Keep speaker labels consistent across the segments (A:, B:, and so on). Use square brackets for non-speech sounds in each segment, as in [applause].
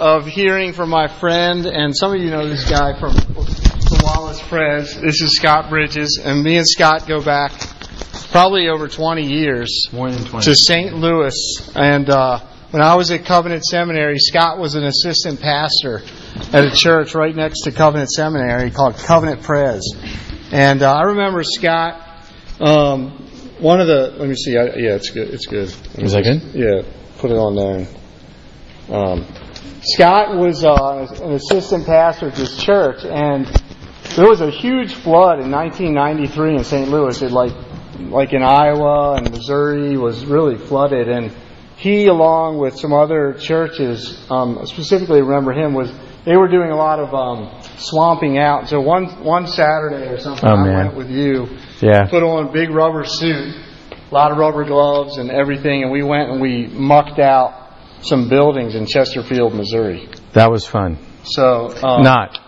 A: of hearing from my friend, and some of you know this guy from, from Wallace Prez. This is Scott Bridges, and me and Scott go back probably over 20 years
B: More than 20.
A: to St. Louis. And uh, when I was at Covenant Seminary, Scott was an assistant pastor at a church right next to Covenant Seminary called Covenant Prez. And uh, I remember Scott. Um, one of the let me see. I, yeah, it's good. It's good.
B: Is that good?
A: Yeah, put it on there. Um, Scott was uh, an assistant pastor at this church, and there was a huge flood in 1993 in St. Louis. It like like in Iowa and Missouri was really flooded, and he, along with some other churches, um, specifically remember him was they were doing a lot of um, swamping out. So one one Saturday or something,
B: Oh,
A: I
B: man.
A: went with you
B: Yeah.
A: put on a big rubber suit, a lot of rubber gloves and everything, and we went and we mucked out some buildings in Chesterfield, Missouri.
B: That was fun.
A: So um,
B: Not.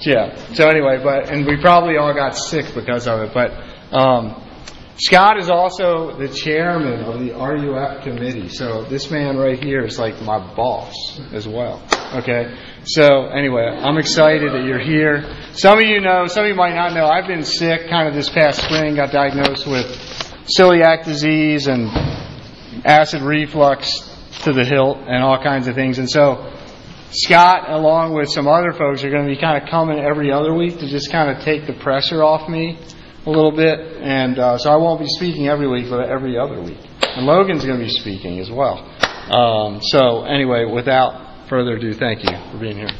A: yeah. So anyway, but and we probably all got sick because of it. But um, Scott is also the chairman of the RUF committee. So this man right here is like my boss as well. Okay. So anyway, I'm excited that you're here. Some of you know, some of you might not know. I've been sick kind of this past spring. Got diagnosed with celiac disease and acid reflux to the hilt and all kinds of things. And so Scott, along with some other folks, are going to be kind of coming every other week to just kind of take the pressure off me a little bit. And uh, so I won't be speaking every week, but every other week. And Logan's going to be speaking as well. Um, so anyway, without further ado, thank you for being here.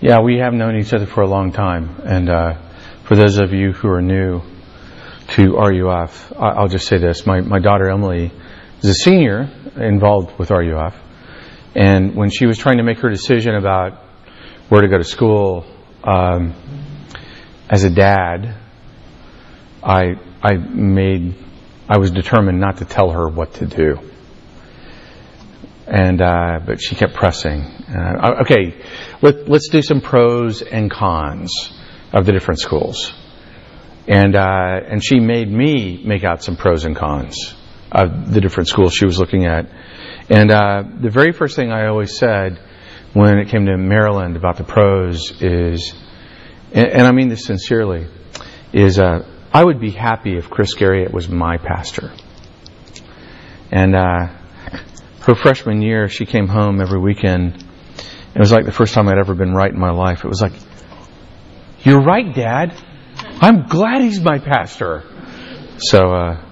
B: Yeah, we have known each other for a long time, and uh, for those of you who are new to RUF, I'll just say this: my my daughter Emily is a senior involved with RUF, and when she was trying to make her decision about where to go to school, um, as a dad, I I made I was determined not to tell her what to do. And uh, but she kept pressing. Uh, okay, let, let's do some pros and cons of the different schools. And uh, and she made me make out some pros and cons of the different schools she was looking at. And uh, the very first thing I always said when it came to Maryland about the pros is, and, and I mean this sincerely, is uh, I would be happy if Chris Garriott was my pastor. And uh, her freshman year, she came home every weekend. It was like the first time I'd ever been right in my life. It was like, "You're right, Dad. I'm glad he's my pastor." So uh,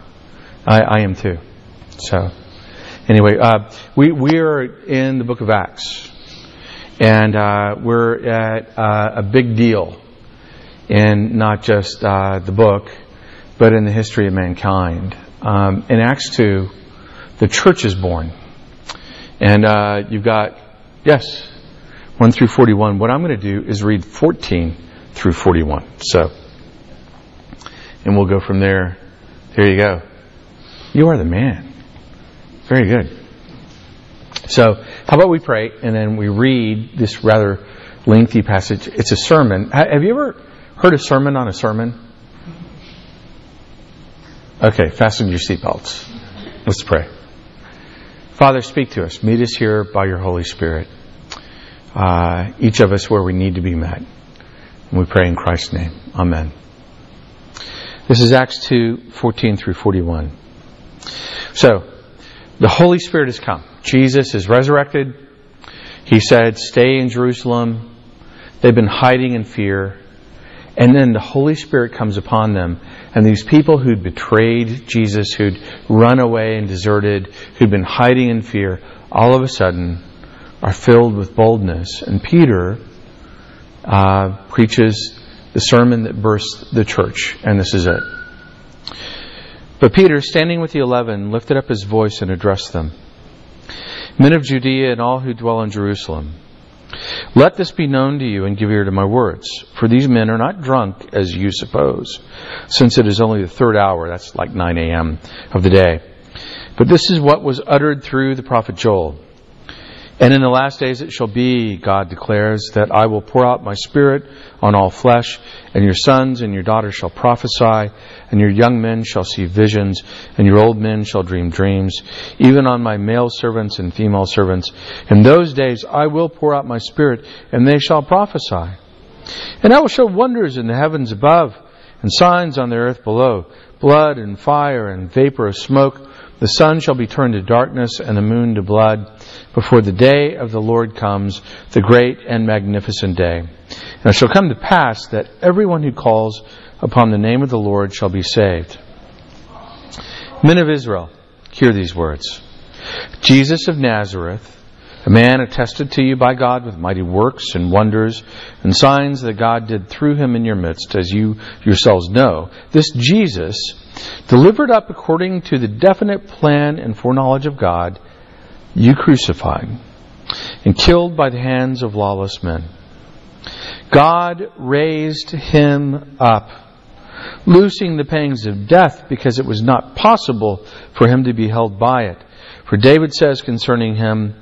B: I, I am too. So anyway, uh, we we are in the Book of Acts, and uh, we're at uh, a big deal in not just uh, the book, but in the history of mankind. Um, in Acts two, the church is born. And uh, you've got, yes, 1 through 41. What I'm going to do is read 14 through 41. So, and we'll go from there. There you go. You are the man. Very good. So, how about we pray and then we read this rather lengthy passage? It's a sermon. Have you ever heard a sermon on a sermon? Okay, fasten your seatbelts. Let's pray. Father, speak to us. Meet us here by your Holy Spirit. Uh, each of us where we need to be met. And we pray in Christ's name. Amen. This is Acts 2 14 through 41. So, the Holy Spirit has come. Jesus is resurrected. He said, Stay in Jerusalem. They've been hiding in fear. And then the Holy Spirit comes upon them. And these people who'd betrayed Jesus, who'd run away and deserted, who'd been hiding in fear, all of a sudden are filled with boldness. And Peter uh, preaches the sermon that burst the church. And this is it. But Peter, standing with the eleven, lifted up his voice and addressed them Men of Judea and all who dwell in Jerusalem. Let this be known to you and give ear to my words. For these men are not drunk as you suppose, since it is only the third hour, that's like 9 a.m. of the day. But this is what was uttered through the prophet Joel. And in the last days it shall be, God declares, that I will pour out my spirit on all flesh, and your sons and your daughters shall prophesy, and your young men shall see visions, and your old men shall dream dreams, even on my male servants and female servants. In those days I will pour out my spirit, and they shall prophesy. And I will show wonders in the heavens above, and signs on the earth below, blood and fire and vapor of smoke. The sun shall be turned to darkness, and the moon to blood before the day of the Lord comes, the great and magnificent day. And it shall come to pass that everyone who calls upon the name of the Lord shall be saved. Men of Israel, hear these words. Jesus of Nazareth, a man attested to you by God with mighty works and wonders and signs that God did through him in your midst, as you yourselves know. This Jesus, delivered up according to the definite plan and foreknowledge of God, you crucified and killed by the hands of lawless men. God raised him up, loosing the pangs of death because it was not possible for him to be held by it. For David says concerning him,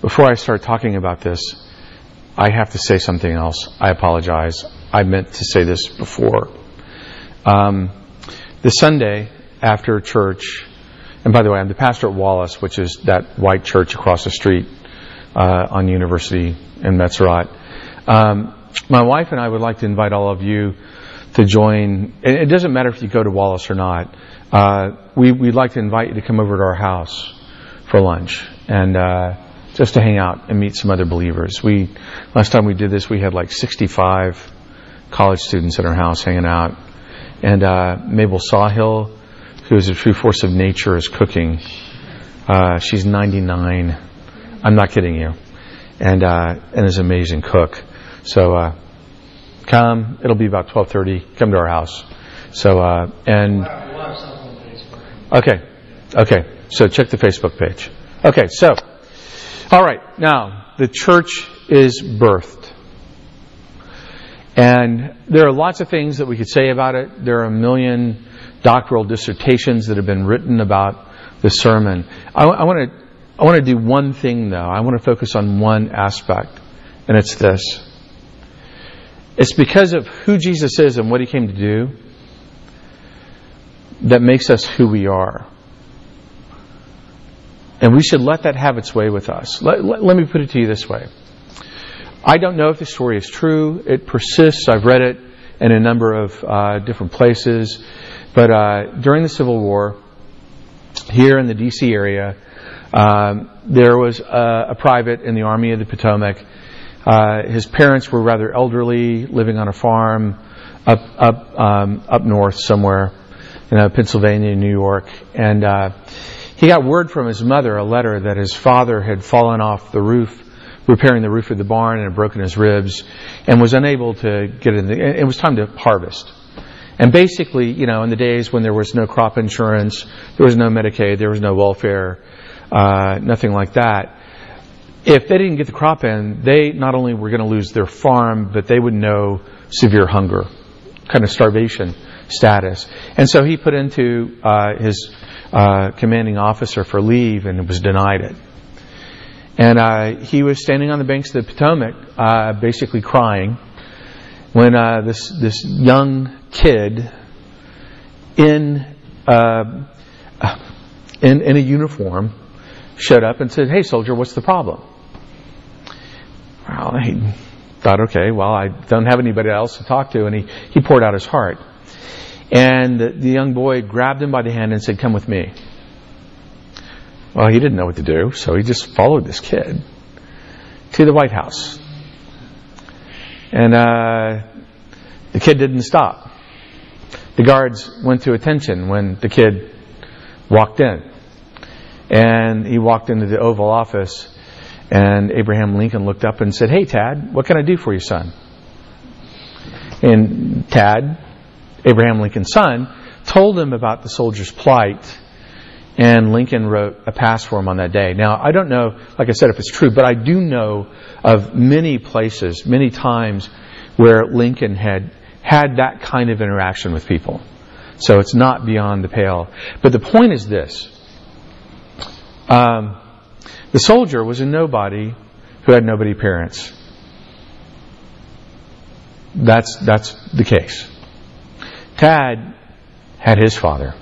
B: Before I start talking about this, I have to say something else. I apologize. I meant to say this before. Um, the Sunday after church, and by the way, I'm the pastor at Wallace, which is that white church across the street uh, on University in Metzerott. Um, my wife and I would like to invite all of you to join. It doesn't matter if you go to Wallace or not. Uh, we, would like to invite you to come over to our house for lunch. And uh, just to hang out and meet some other believers. We last time we did this, we had like 65 college students at our house hanging out, and uh, Mabel Sawhill, who is a true force of nature, is cooking. Uh, she's 99. I'm not kidding you, and uh, and is an amazing cook. So uh, come. It'll be about 12:30. Come to our house. So uh, and okay, okay. So check the Facebook page. Okay, so. All right, now, the church is birthed. And there are lots of things that we could say about it. There are a million doctoral dissertations that have been written about the sermon. I, I want to I want to do one thing though. I want to focus on one aspect, and it's this. It's because of who Jesus is and what he came to do that makes us who we are. And we should let that have its way with us. Let, let, let me put it to you this way. I don't know if the story is true. It persists. I've read it in a number of uh, different places. But uh, during the Civil War, here in the D.C. area, um, there was a, a, private in the Army of the Potomac. Uh, his parents were rather elderly, living on a farm up up um, up north somewhere, you know, Pennsylvania, New York, and uh, he got word from his mother, a letter that his father had fallen off the roof, repairing the roof of the barn and had broken his ribs, and was unable to get in. The, it was time to harvest. And basically, you know, in the days when there was no crop insurance, there was no Medicaid, there was no welfare, uh, nothing like that. If they didn't get the crop in, they not only were going to lose their farm, but they would know severe hunger, kind of starvation status. And so he put into uh, his uh, commanding officer for leave and was denied it. And uh, he was standing on the banks of the Potomac, uh, basically crying, when uh, this this young kid in uh, in in a uniform showed up and said, "Hey, soldier, what's the problem?" Well, he thought, "Okay, well, I don't have anybody else to talk to," and he he poured out his heart. And the, young boy grabbed him by the hand and said, "Come with me." Well, he didn't know what to do, so he just followed this kid to the White House. And uh, the kid didn't stop. The guards went to attention when the kid walked in. And he walked into the Oval Office, and Abraham Lincoln looked up and said, Hey, Tad, what can I do for you, son? And Tad, Abraham Lincoln's son, told him about the soldier's plight, and Lincoln wrote a pass for him on that day. Now, I don't know, like I said, if it's true, but I do know of many places, many times where Lincoln had had that kind of interaction with people. So it's not beyond the pale. But the point is this um, the soldier was a nobody who had nobody parents. That's, that's the case. Tad had his father.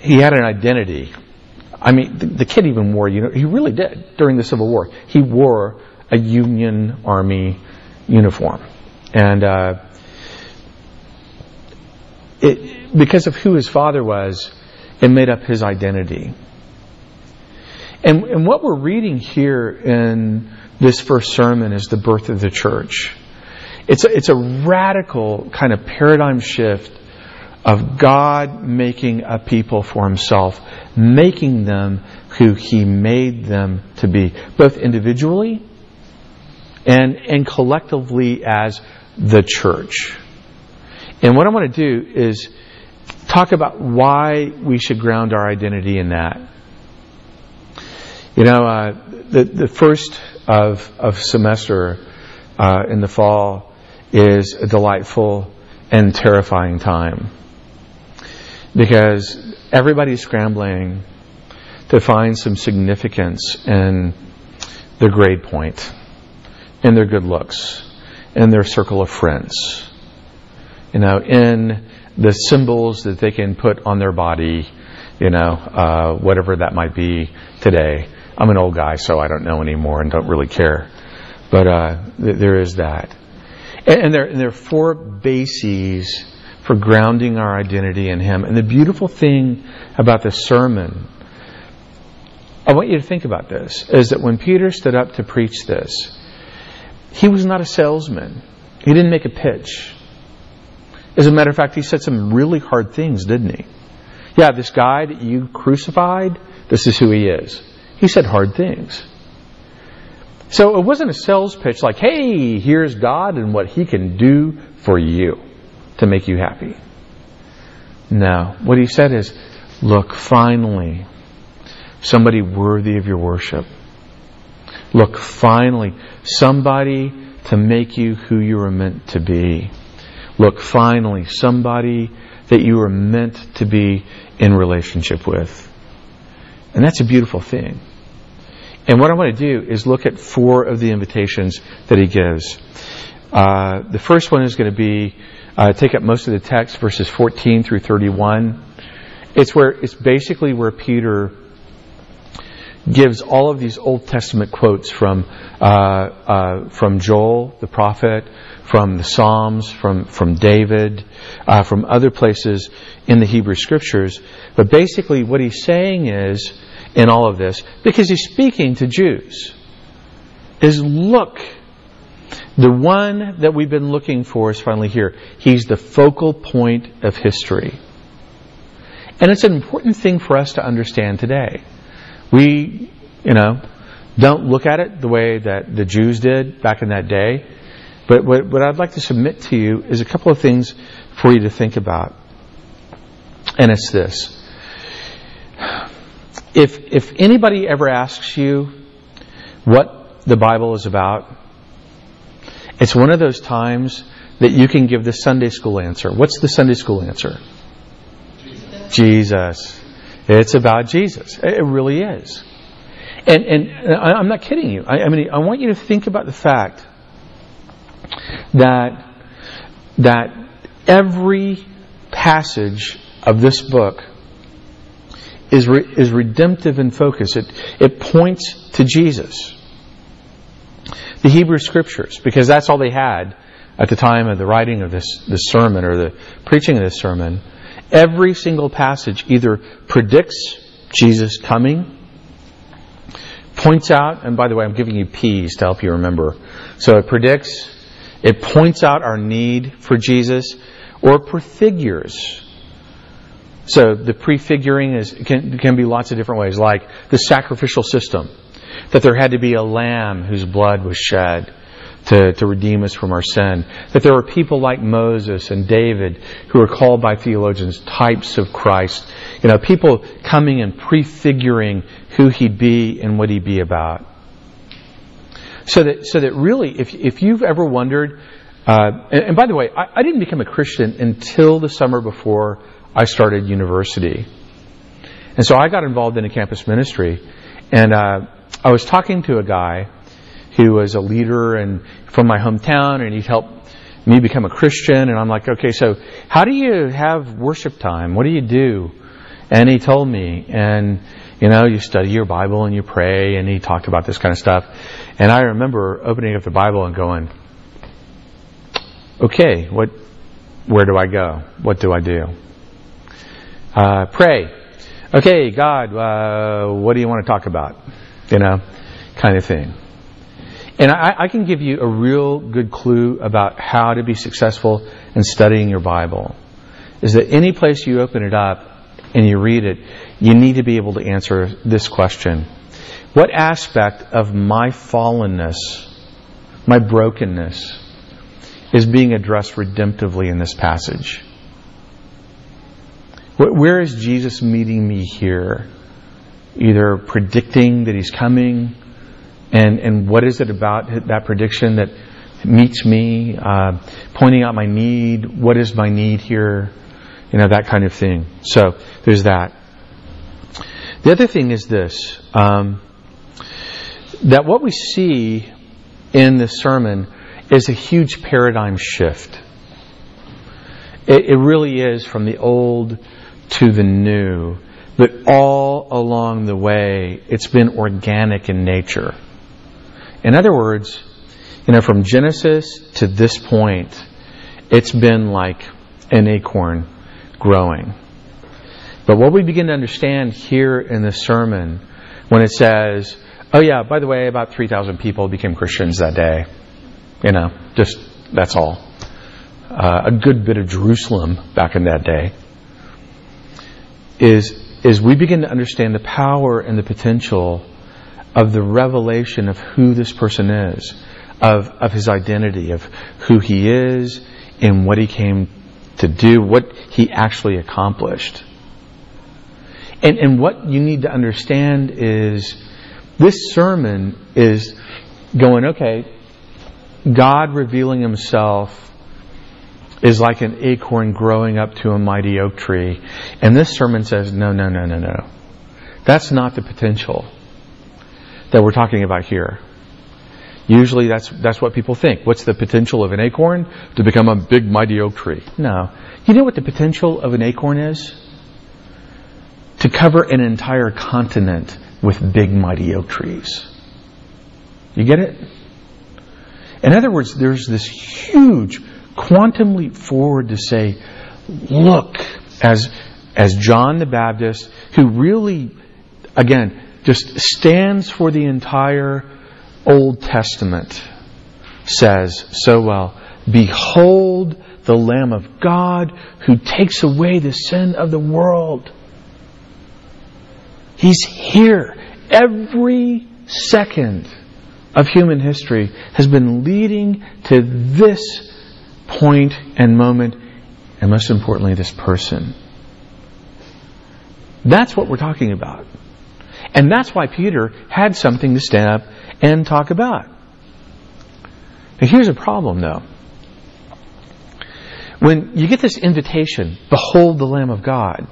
B: He had an identity. I mean, the, the kid even wore, you know, he really did during the Civil War. He wore a Union Army uniform. And uh, it, because of who his father was, it made up his identity. And, and what we're reading here in this first sermon is the birth of the church. It's a, it's a radical kind of paradigm shift of God making a people for himself, making them who he made them to be, both individually and, and collectively as the church. And what I want to do is talk about why we should ground our identity in that. You know, uh, the the first of of semester uh, in the fall is a delightful and terrifying time because everybody's scrambling to find some significance in their grade point, in their good looks, in their circle of friends. You know, in the symbols that they can put on their body, you know, uh, whatever that might be today. I'm an old guy, so I don't know anymore and don't really care. But uh, th- there is that. And, there, and there are four bases for grounding our identity in Him. And the beautiful thing about the sermon, I want you to think about this, is that when Peter stood up to preach this, he was not a salesman. He didn't make a pitch. As a matter of fact, he said some really hard things, didn't he? Yeah, this guy that you crucified, this is who he is. He said hard things. So it wasn't a sales pitch like, hey, here's God and what he can do for you to make you happy. No. What he said is, look, finally, somebody worthy of your worship. Look, finally, somebody to make you who you were meant to be. Look, finally, somebody that you were meant to be in relationship with. And that's a beautiful thing. And what I want to do is look at four of the invitations that he gives. Uh, the first one is going to be uh, take up most of the text, verses 14 through 31. It's where it's basically where Peter gives all of these Old Testament quotes from uh, uh, from Joel the prophet, from the Psalms, from from David, uh, from other places in the Hebrew Scriptures. But basically, what he's saying is in all of this, because he's speaking to Jews, is look. The one that we've been looking for is finally here. He's the focal point of history. And it's an important thing for us to understand today. We, you know, don't look at it the way that the Jews did back in that day. But what, what I'd like to submit to you is a couple of things for you to think about. And it's this. If, if anybody ever asks you what the Bible is about, it's one of those times that you can give the Sunday school answer. What's the Sunday school answer? Jesus. Jesus. It's about Jesus. It really is. And, and I'm not kidding you. I, I mean, I want you to think about the fact that, that every passage of this book is, re, is redemptive in focus. It, it points to Jesus. The Hebrew Scriptures, because that's all they had at the time of the writing of this, this sermon or the preaching of this sermon, every single passage either predicts Jesus coming, points out, and by the way, I'm giving you P's to help you remember. So it predicts, it points out our need for Jesus, or prefigures. So the prefiguring is, can, can be lots of different ways, like the sacrificial system, that there had to be a lamb whose blood was shed to, to redeem us from our sin. That there were people like Moses and David who are called by theologians types of Christ. You know, people coming and prefiguring who he'd be and what he'd be about. So that, so that really, if, if you've ever wondered, uh, and, and, by the way, I, I didn't become a Christian until the summer before I started university. And so I got involved in a campus ministry, and uh, I was talking to a guy who was a leader and from my hometown, and he'd helped me become a Christian. And I'm like, okay, so how do you have worship time? What do you do? And he told me, and you know, you study your Bible and you pray, and he talked about this kind of stuff. And I remember opening up the Bible and going, okay, what, where do I go? What do I do? Uh, pray. Okay, God, uh, what do you want to talk about? You know, kind of thing. And I, I, can give you a real good clue about how to be successful in studying your Bible. Is that any place you open it up and you read it, you need to be able to answer this question. What aspect of my fallenness, my brokenness, is being addressed redemptively in this passage? Where is Jesus meeting me here? Either predicting that he's coming, and, and what is it about that prediction that meets me, uh, pointing out my need, what is my need here, you know, that kind of thing. So there's that. The other thing is this um, that what we see in this sermon is a huge paradigm shift. It, it really is from the old to the new, but all along the way, it's been organic in nature. In other words, you know, from Genesis to this point, it's been like an acorn growing. But what we begin to understand here in the sermon, when it says, oh yeah, by the way, about 3,000 people became Christians that day. You know, just, that's all. Uh, a good bit of Jerusalem back in that day. Is, is we begin to understand the power and the potential of the revelation of who this person is, of, of his identity, of who he is and what he came to do, what he actually accomplished. And, and what you need to understand is this sermon is going, okay, God revealing himself is like an acorn growing up to a mighty oak tree. And this sermon says, no, no, no, no, no. That's not the potential that we're talking about here. Usually that's, that's what people think. What's the potential of an acorn? To become a big, mighty oak tree. No. You know what the potential of an acorn is? To cover an entire continent with big, mighty oak trees. You get it? In other words, there's this huge quantum leap forward to say, look, as, as John the Baptist, who really, again, just stands for the entire Old Testament, says so well, Behold the Lamb of God who takes away the sin of the world. He's here. Every second of human history has been leading to this point and moment, and most importantly, this person. That's what we're talking about. And that's why Peter had something to stand up and talk about. Now, here's a problem, though. When you get this invitation, behold the Lamb of God.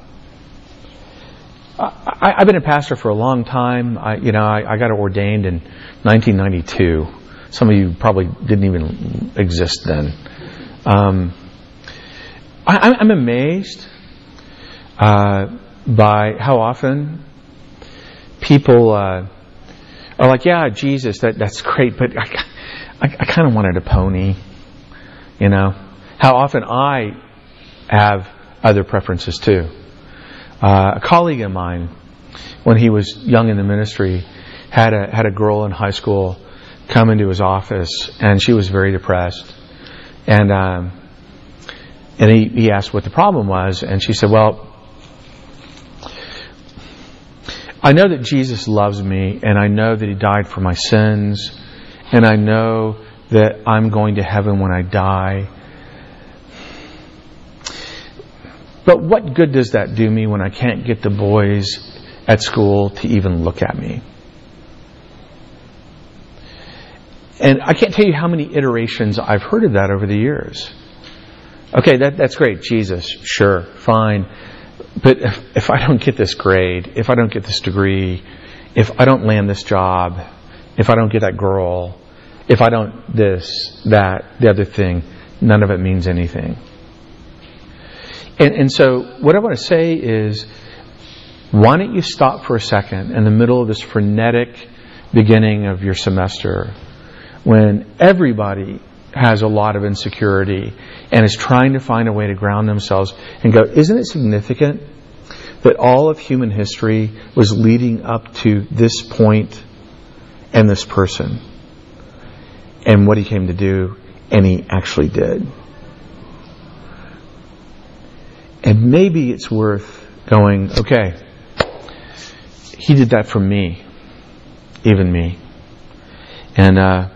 B: I, have been a pastor for a long time. I, you know, I, I got ordained in 1992. Some of you probably didn't even exist then. Um, I, am amazed uh, by how often people uh, are like, "Yeah, Jesus, that, that's great, but I, I, I kind of wanted a pony." You know, how often I have other preferences too. Uh, a colleague of mine, when he was young in the ministry, had a had a girl in high school come into his office, and she was very depressed, and um, and he, he asked what the problem was, and she said, "Well, I know that Jesus loves me, and I know that He died for my sins, and I know that I'm going to heaven when I die." But what good does that do me when I can't get the boys at school to even look at me? And I can't tell you how many iterations I've heard of that over the years. Okay, that, that's great. Jesus, sure, fine. But if, if I don't get this grade, if I don't get this degree, if I don't land this job, if I don't get that girl, if I don't this, that, the other thing, none of it means anything. And, and so, what I want to say is, why don't you stop for a second in the middle of this frenetic beginning of your semester when everybody has a lot of insecurity and is trying to find a way to ground themselves and go, isn't it significant that all of human history was leading up to this point and this person and what he came to do and he actually did? And maybe it's worth going, okay, he did that for me, even me. And uh,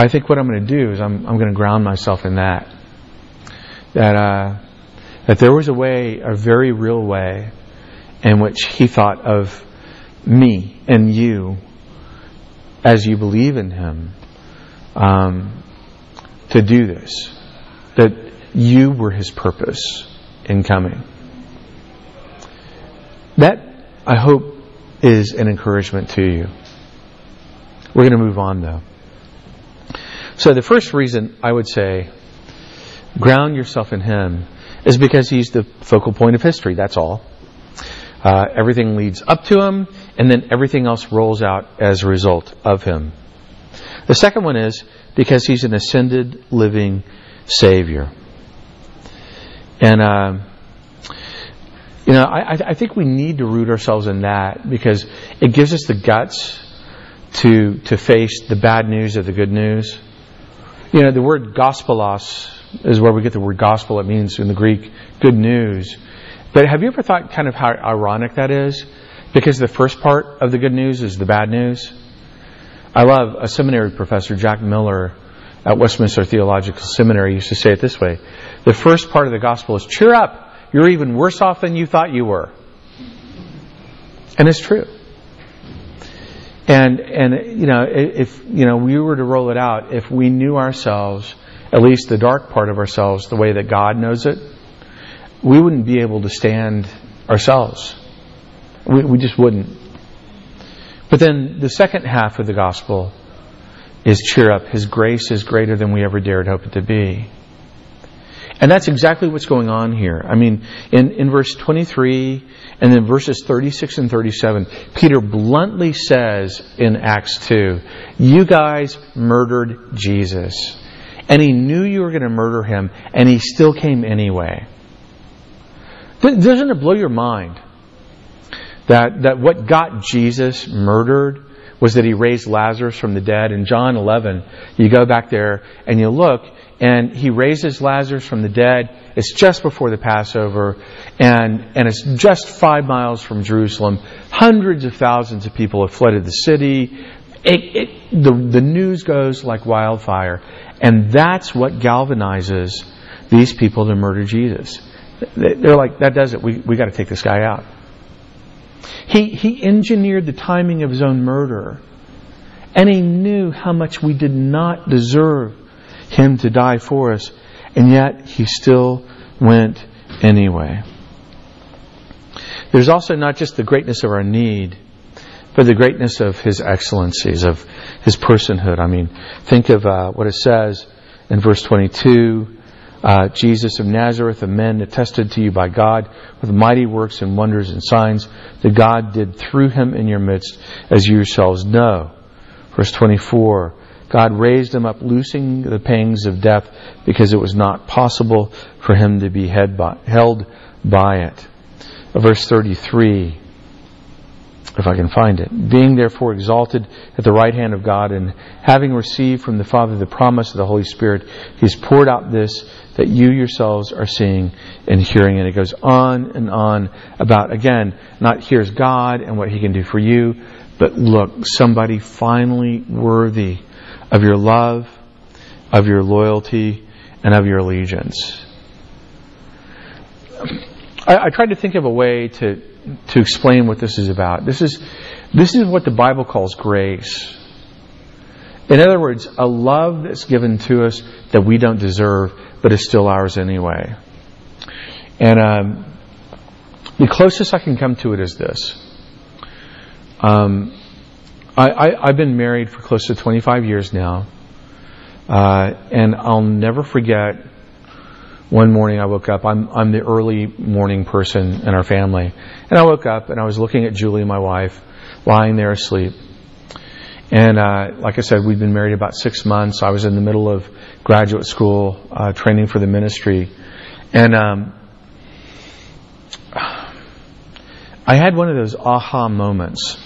B: I think what I'm going to do is I'm, I'm going to ground myself in that. That, uh, that there was a way, a very real way, in which he thought of me and you as you believe in him um, to do this. That you were his purpose in coming. That, I hope, is an encouragement to you. We're going to move on, though. So, the first reason I would say ground yourself in Him is because He's the focal point of history. That's all. Uh, everything leads up to Him, and then everything else rolls out as a result of Him. The second one is because He's an ascended, living Savior. And, uh, you know, I, I think we need to root ourselves in that because it gives us the guts to, to face the bad news of the good news. You know, the word gospelos is where we get the word gospel. It means in the Greek, good news. But have you ever thought kind of how ironic that is? Because the first part of the good news is the bad news. I love a seminary professor, Jack Miller, at Westminster Theological Seminary used to say it this way. The first part of the gospel is cheer up. You're even worse off than you thought you were. And it's true. And, and, you know, if, you know, we were to roll it out, if we knew ourselves, at least the dark part of ourselves, the way that God knows it, we wouldn't be able to stand ourselves. We, we just wouldn't. But then the second half of the gospel is cheer up. His grace is greater than we ever dared hope it to be. And that's exactly what's going on here. I mean, in, in verse 23 and then verses 36 and 37, Peter bluntly says in Acts 2, You guys murdered Jesus. And he knew you were going to murder him, and he still came anyway. Doesn't it blow your mind that, that what got Jesus murdered was that he raised Lazarus from the dead? In John 11, you go back there and you look, and he raises Lazarus from the dead. It's just before the Passover, and, and it's just five miles from Jerusalem. Hundreds of thousands of people have flooded the city. It, it, the, the news goes like wildfire. And that's what galvanizes these people to murder Jesus. They're like, that does it. We, we got to take this guy out. He, he engineered the timing of his own murder. And he knew how much we did not deserve him to die for us. And yet, he still went anyway. There's also not just the greatness of our need, but the greatness of his excellencies, of his personhood. I mean, think of uh, what it says in verse 22 uh, Jesus of Nazareth, a man attested to you by God with mighty works and wonders and signs that God did through him in your midst, as you yourselves know. Verse 24 God raised him up, loosing the pangs of death, because it was not possible for him to be by, held by it. Uh, verse 33 if I can find it. Being therefore exalted at the right hand of God and having received from the Father the promise of the Holy Spirit, He's poured out this that you yourselves are seeing and hearing. And it goes on and on about, again, not here's God and what He can do for you, but look, somebody finally worthy of your love, of your loyalty, and of your allegiance. I, I tried to think of a way to to explain what this is about. This is, this is what the Bible calls grace. In other words, a love that's given to us that we don't deserve, but is still ours anyway. And um, the closest I can come to it is this. Um, I, have been married for close to 25 years now, uh, and I'll never forget one morning I woke up. I'm, I'm the early morning person in our family. And I woke up and I was looking at Julie, my wife, lying there asleep. And uh, like I said, we'd been married about six months. I was in the middle of graduate school, uh, training for the ministry. And um, I had one of those aha moments.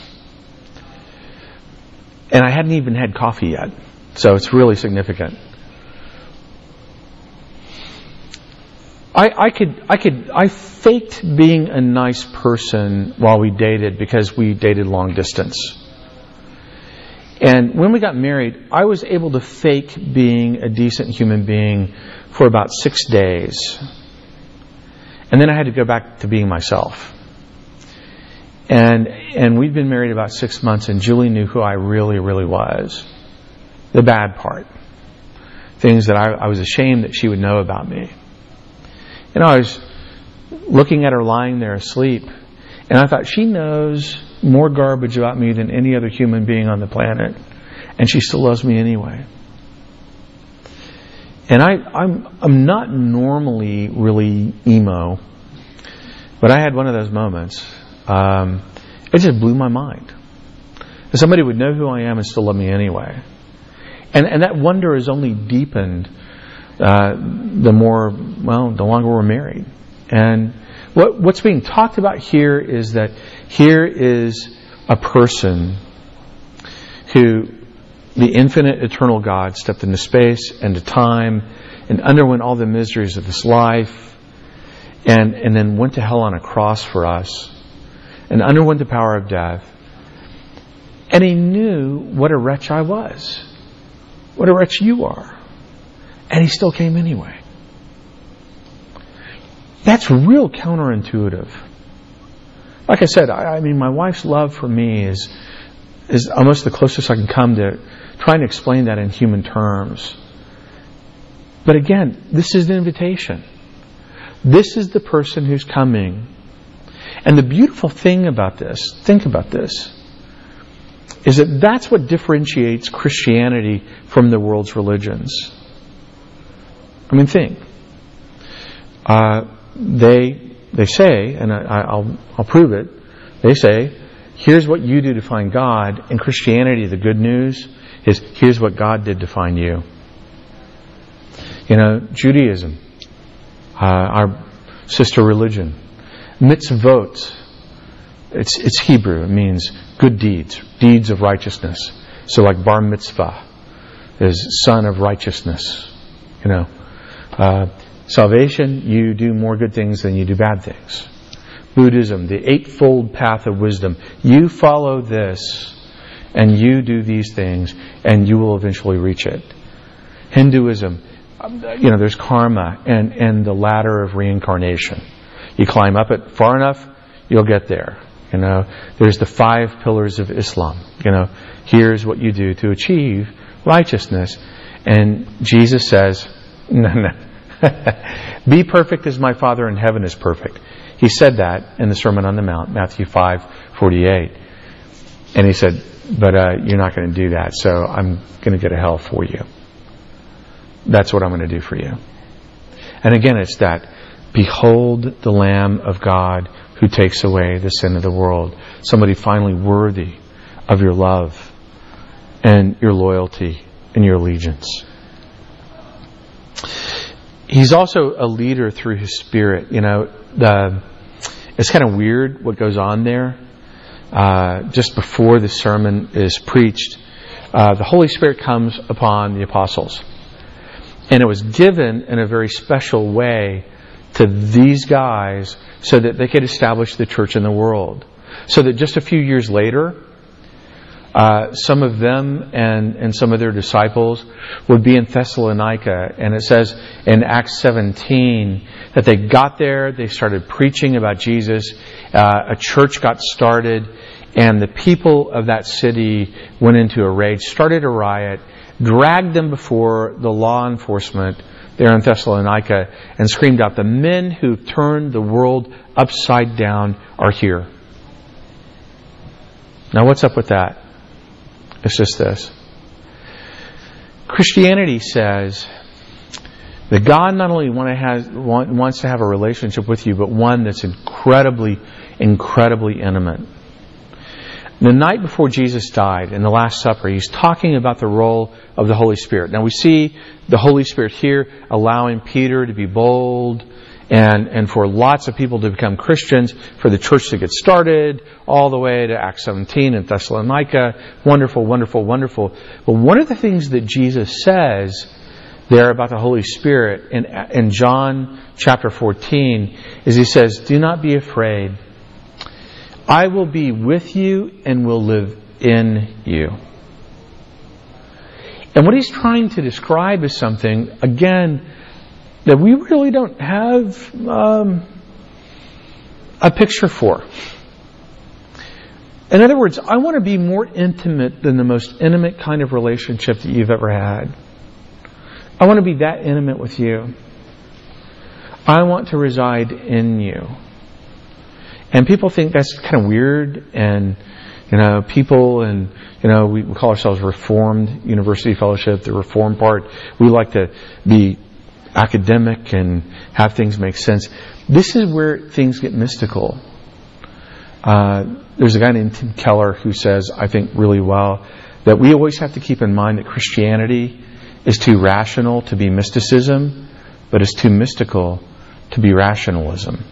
B: And I hadn't even had coffee yet. So it's really significant. I, I could, I could, I faked being a nice person while we dated because we dated long distance. And when we got married, I was able to fake being a decent human being for about six days. And then I had to go back to being myself. And, and we'd been married about six months and Julie knew who I really, really was. The bad part. Things that I, I was ashamed that she would know about me. Know, I was looking at her lying there asleep, and I thought, she knows more garbage about me than any other human being on the planet, and she still loves me anyway. And I, I'm, I'm not normally really emo, but I had one of those moments. Um, it just blew my mind. Somebody would know who I am and still love me anyway. And, and that wonder is only deepened uh, the more, well, the longer we're married. And what, what's being talked about here is that here is a person who the infinite eternal God stepped into space and to time and underwent all the miseries of this life and, and then went to hell on a cross for us and underwent the power of death. And he knew what a wretch I was, what a wretch you are. And he still came anyway. That's real counterintuitive. Like I said, I, I, mean, my wife's love for me is, is almost the closest I can come to trying to explain that in human terms. But again, this is an invitation. This is the person who's coming. And the beautiful thing about this, think about this. is that that's what differentiates Christianity from the world's religions. I mean, think. Uh, they they say, and I, will I'll prove it. They say, here's what you do to find God. In Christianity, the good news is here's what God did to find you. You know, Judaism, uh, our sister religion, mitzvot. It's it's Hebrew. It means good deeds, deeds of righteousness. So, like bar mitzvah is son of righteousness. You know, uh, salvation, you do more good things than you do bad things. Buddhism, the eightfold path of wisdom. You follow this and you do these things and you will eventually reach it. Hinduism, you know, there's karma and, and the ladder of reincarnation. You climb up it far enough, you'll get there. You know, there's the five pillars of Islam. You know, here's what you do to achieve righteousness. And Jesus says, [laughs] no, no. [laughs] Be perfect as my Father in heaven is perfect. He said that in the Sermon on the Mount, Matthew 5, 48. And he said, but uh, you're not going to do that, so I'm going to go to hell for you. That's what I'm going to do for you. And again, it's that, behold the Lamb of God who takes away the sin of the world. Somebody finally worthy of your love and your loyalty and your allegiance. He's also a leader through his spirit. You know, the, it's kind of weird what goes on there. Uh, just before the sermon is preached, uh, the Holy Spirit comes upon the apostles. And it was given in a very special way to these guys so that they could establish the church in the world. So that just a few years later, uh, some of them and, and some of their disciples would be in Thessalonica. And it says in Acts 17 that they got there, they started preaching about Jesus, uh, a church got started, and the people of that city went into a rage, started a riot, dragged them before the law enforcement there in Thessalonica, and screamed out, The men who turned the world upside down are here. Now, what's up with that? It's just this. Christianity says that God not only wants to have a relationship with you, but one that's incredibly, incredibly intimate. The night before Jesus died in the Last Supper, he's talking about the role of the Holy Spirit. Now we see the Holy Spirit here allowing Peter to be bold and, and for lots of people to become Christians, for the church to get started, all the way to Acts 17 and Thessalonica. Wonderful, wonderful, wonderful. But one of the things that Jesus says there about the Holy Spirit in, in John chapter 14 is he says, Do not be afraid. I will be with you and will live in you. And what he's trying to describe is something, again, that we really don't have um, a picture for. In other words, I want to be more intimate than the most intimate kind of relationship that you've ever had. I want to be that intimate with you. I want to reside in you. And people think that's kind of weird and you know, people and, you know, we call ourselves Reformed University Fellowship, the Reformed part. We like to be academic and have things make sense. This is where things get mystical. Uh, there's a guy named Tim Keller who says, I think really well, that we always have to keep in mind that Christianity is too rational to be mysticism, but it's too mystical to be rationalism.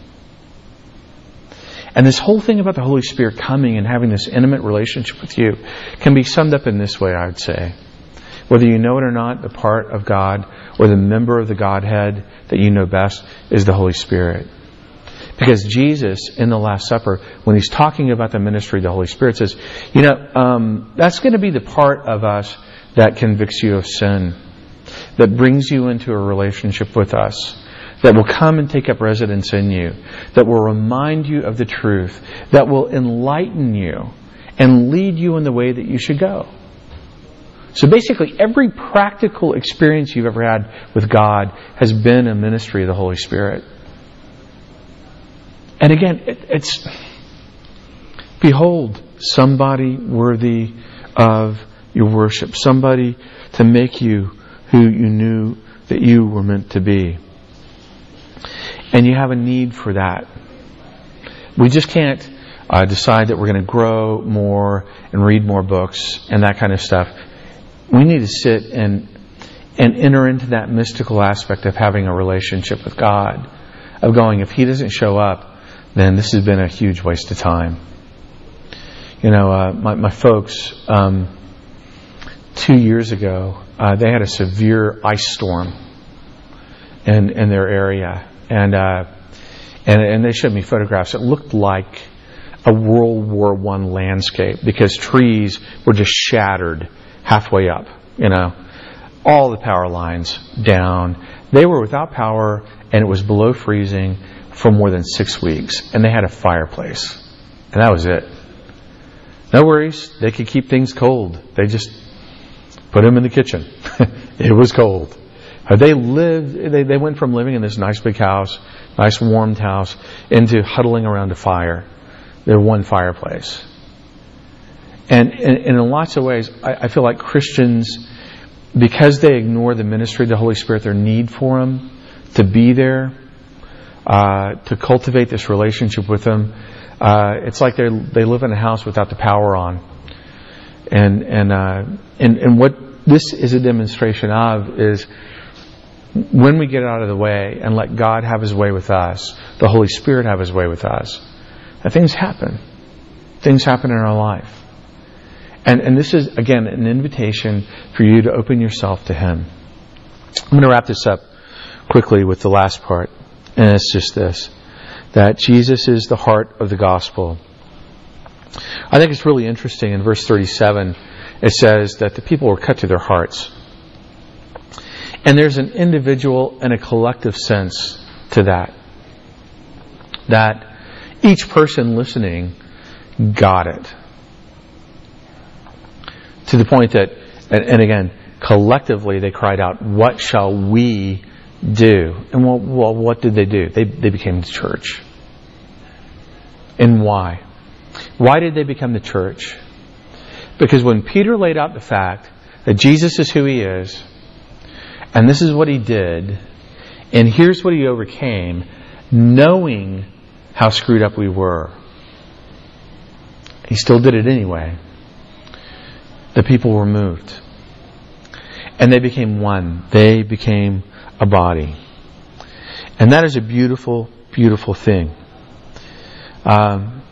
B: And this whole thing about the Holy Spirit coming and having this intimate relationship with you can be summed up in this way, I would say. Whether you know it or not, the part of God or the member of the Godhead that you know best is the Holy Spirit. Because Jesus, in the Last Supper, when he's talking about the ministry of the Holy Spirit, says, you know, um, that's going to be the part of us that convicts you of sin, that brings you into a relationship with us, that will come and take up residence in you, that will remind you of the truth, that will enlighten you and lead you in the way that you should go. So basically, every practical experience you've ever had with God has been a ministry of the Holy Spirit. And again, it, it's behold, somebody worthy of your worship, somebody to make you who you knew that you were meant to be. And you have a need for that. We just can't uh, decide that we're going to grow more and read more books and that kind of stuff. We need to sit and and enter into that mystical aspect of having a relationship with God, of going, if He doesn't show up, then this has been a huge waste of time. You know, uh, my, my folks, um, two years ago, uh, they had a severe ice storm in, in their area. And, uh, and, and they showed me photographs. It looked like a World War I landscape because trees were just shattered halfway up, you know. All the power lines down. They were without power and it was below freezing for more than six weeks. And they had a fireplace. And that was it. No worries. They could keep things cold. They just put them in the kitchen. [laughs] it was cold. Uh, they lived, they, they went from living in this nice big house, nice warmed house, into huddling around a fire, their one fireplace. And, and, and in lots of ways, I, I, feel like Christians, because they ignore the ministry of the Holy Spirit, their need for Him, to be there, uh, to cultivate this relationship with Him, uh, it's like they they live in a house without the power on. And and uh, and and what this is a demonstration of is when we get out of the way and let God have His way with us, the Holy Spirit have His way with us, that things happen. Things happen in our life. And, and this is, again, an invitation for you to open yourself to Him. I'm going to wrap this up quickly with the last part. And it's just this that Jesus is the heart of the gospel. I think it's really interesting in verse 37, it says that the people were cut to their hearts. And there's an individual and a collective sense to that. That each person listening got it. To the point that, and, and again, collectively they cried out, What shall we do? And well, well what did they do? They, they became the church. And why? Why did they become the church? Because when Peter laid out the fact that Jesus is who he is, and this is what he did. And here's what he overcame, knowing how screwed up we were. He still did it anyway. The people were moved. And they became one. They became a body. And that is a beautiful, beautiful thing. Um,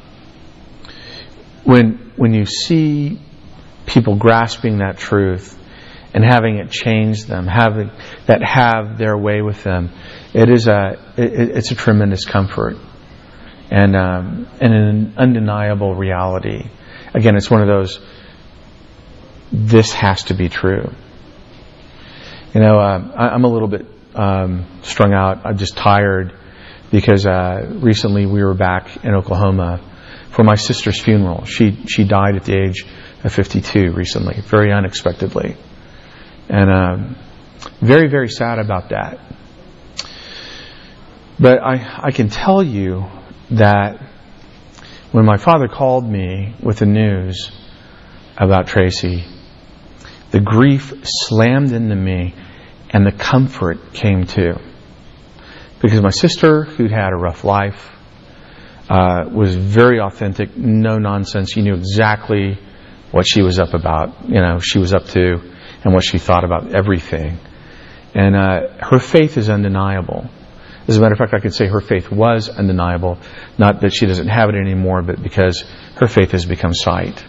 B: when, when you see people grasping that truth, and having it change them, having that have their way with them, it is a it, it's a tremendous comfort and um, and an undeniable reality. Again, it's one of those. This has to be true. You know, uh, I, am a little bit um, strung out. I'm just tired because uh, recently we were back in Oklahoma for my sister's funeral. She she died at the age of 52 recently, very unexpectedly. And um, very, very sad about that. But I, I can tell you that when my father called me with the news about Tracy, the grief slammed into me and the comfort came too. Because my sister, who'd had a rough life, uh, was very authentic, no nonsense. You knew exactly what she was up about, you know, she was up to and what she thought about everything. And uh, her faith is undeniable. As a matter of fact, I could say her faith was undeniable, not that she doesn't have it anymore, but because her faith has become sight.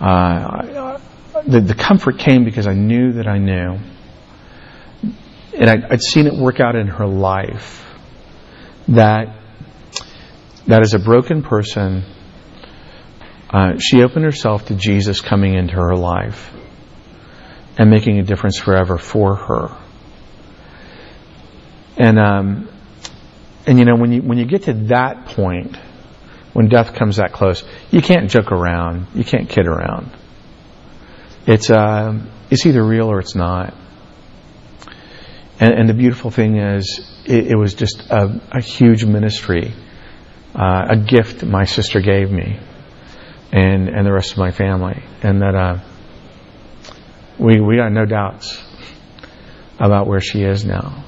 B: Uh, the, the, comfort came because I knew that I knew. And I, I'd seen it work out in her life that that as a broken person, uh, she opened herself to Jesus coming into her life and making a difference forever for her. And um, and you know when you when you get to that point, when death comes that close, you can't joke around, you can't kid around. It's uh, it's either real or it's not. And, and the beautiful thing is, it, it was just a, a huge ministry, uh, a gift my sister gave me and and the rest of my family, and that uh, we we got no doubts about where she is now.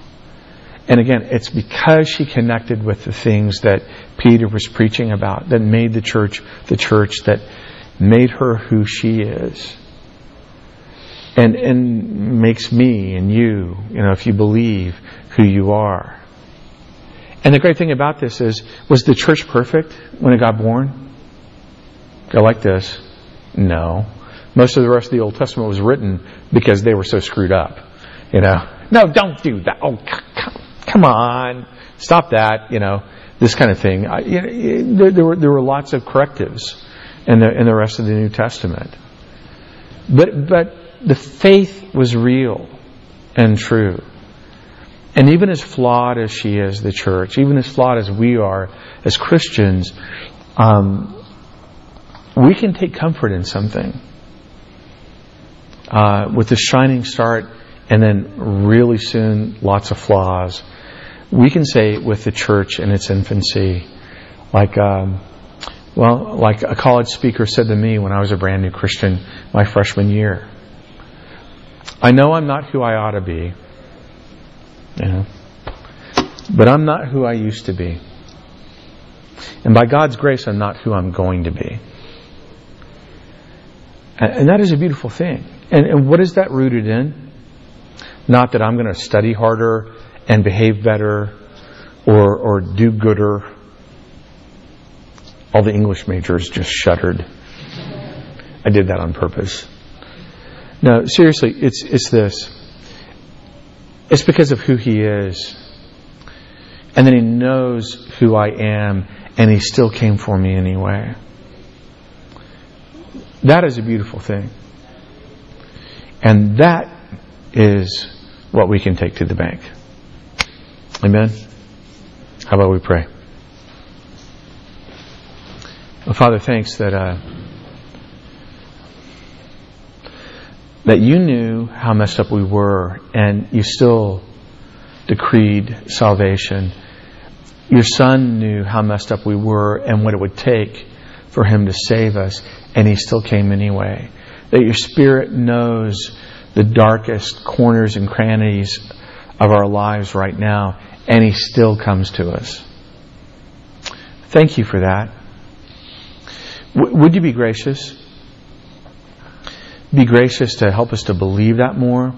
B: And again, it's because she connected with the things that Peter was preaching about that made the church the church that made her who she is. And and makes me and you, you know, if you believe who you are. And the great thing about this is was the church perfect when it got born? Go like this. No. Most of the rest of the Old Testament was written because they were so screwed up. You know, no, don't do that. Oh, come on, stop that. You know, this kind of thing. I, you know, there, there, were there were lots of correctives in the in the rest of the New Testament, but but the faith was real and true. And even as flawed as she is, the church, even as flawed as we are as Christians, um, we can take comfort in something. Uh, with the shining start and then really soon lots of flaws. We can say with the church in its infancy, like, um, well, like a college speaker said to me when I was a brand new Christian my freshman year. I know I'm not who I ought to be, you know, but I'm not who I used to be. And by God's grace, I'm not who I'm going to be. And that is a beautiful thing. And, and what is that rooted in? Not that I'm going to study harder and behave better or, or do gooder. All the English majors just shuddered. I did that on purpose. No, seriously, it's, it's this. It's because of who he is. And then he knows who I am, and he still came for me anyway. That is a beautiful thing. And that is what we can take to the bank. Amen? How about we pray? Well, Father, thanks that uh, that you knew how messed up we were, and you still decreed salvation. Your Son knew how messed up we were and what it would take for Him to save us, and He still came anyway. That your Spirit knows the darkest corners and crannies of our lives right now, and He still comes to us. Thank you for that. W- would you be gracious? Be gracious to help us to believe that more.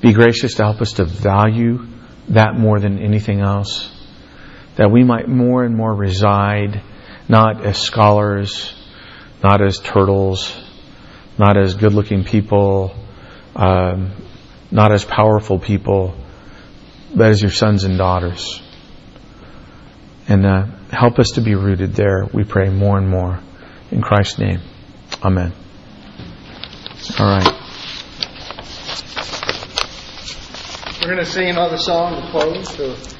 B: Be gracious to help us to value that more than anything else. That we might more and more reside not as scholars, not as turtles, not as good looking people, um, not as powerful people, but as your sons and daughters. And uh, help us to be rooted there, we pray more and more. In Christ's name. Amen. All right.
A: We're going to sing another song to close. So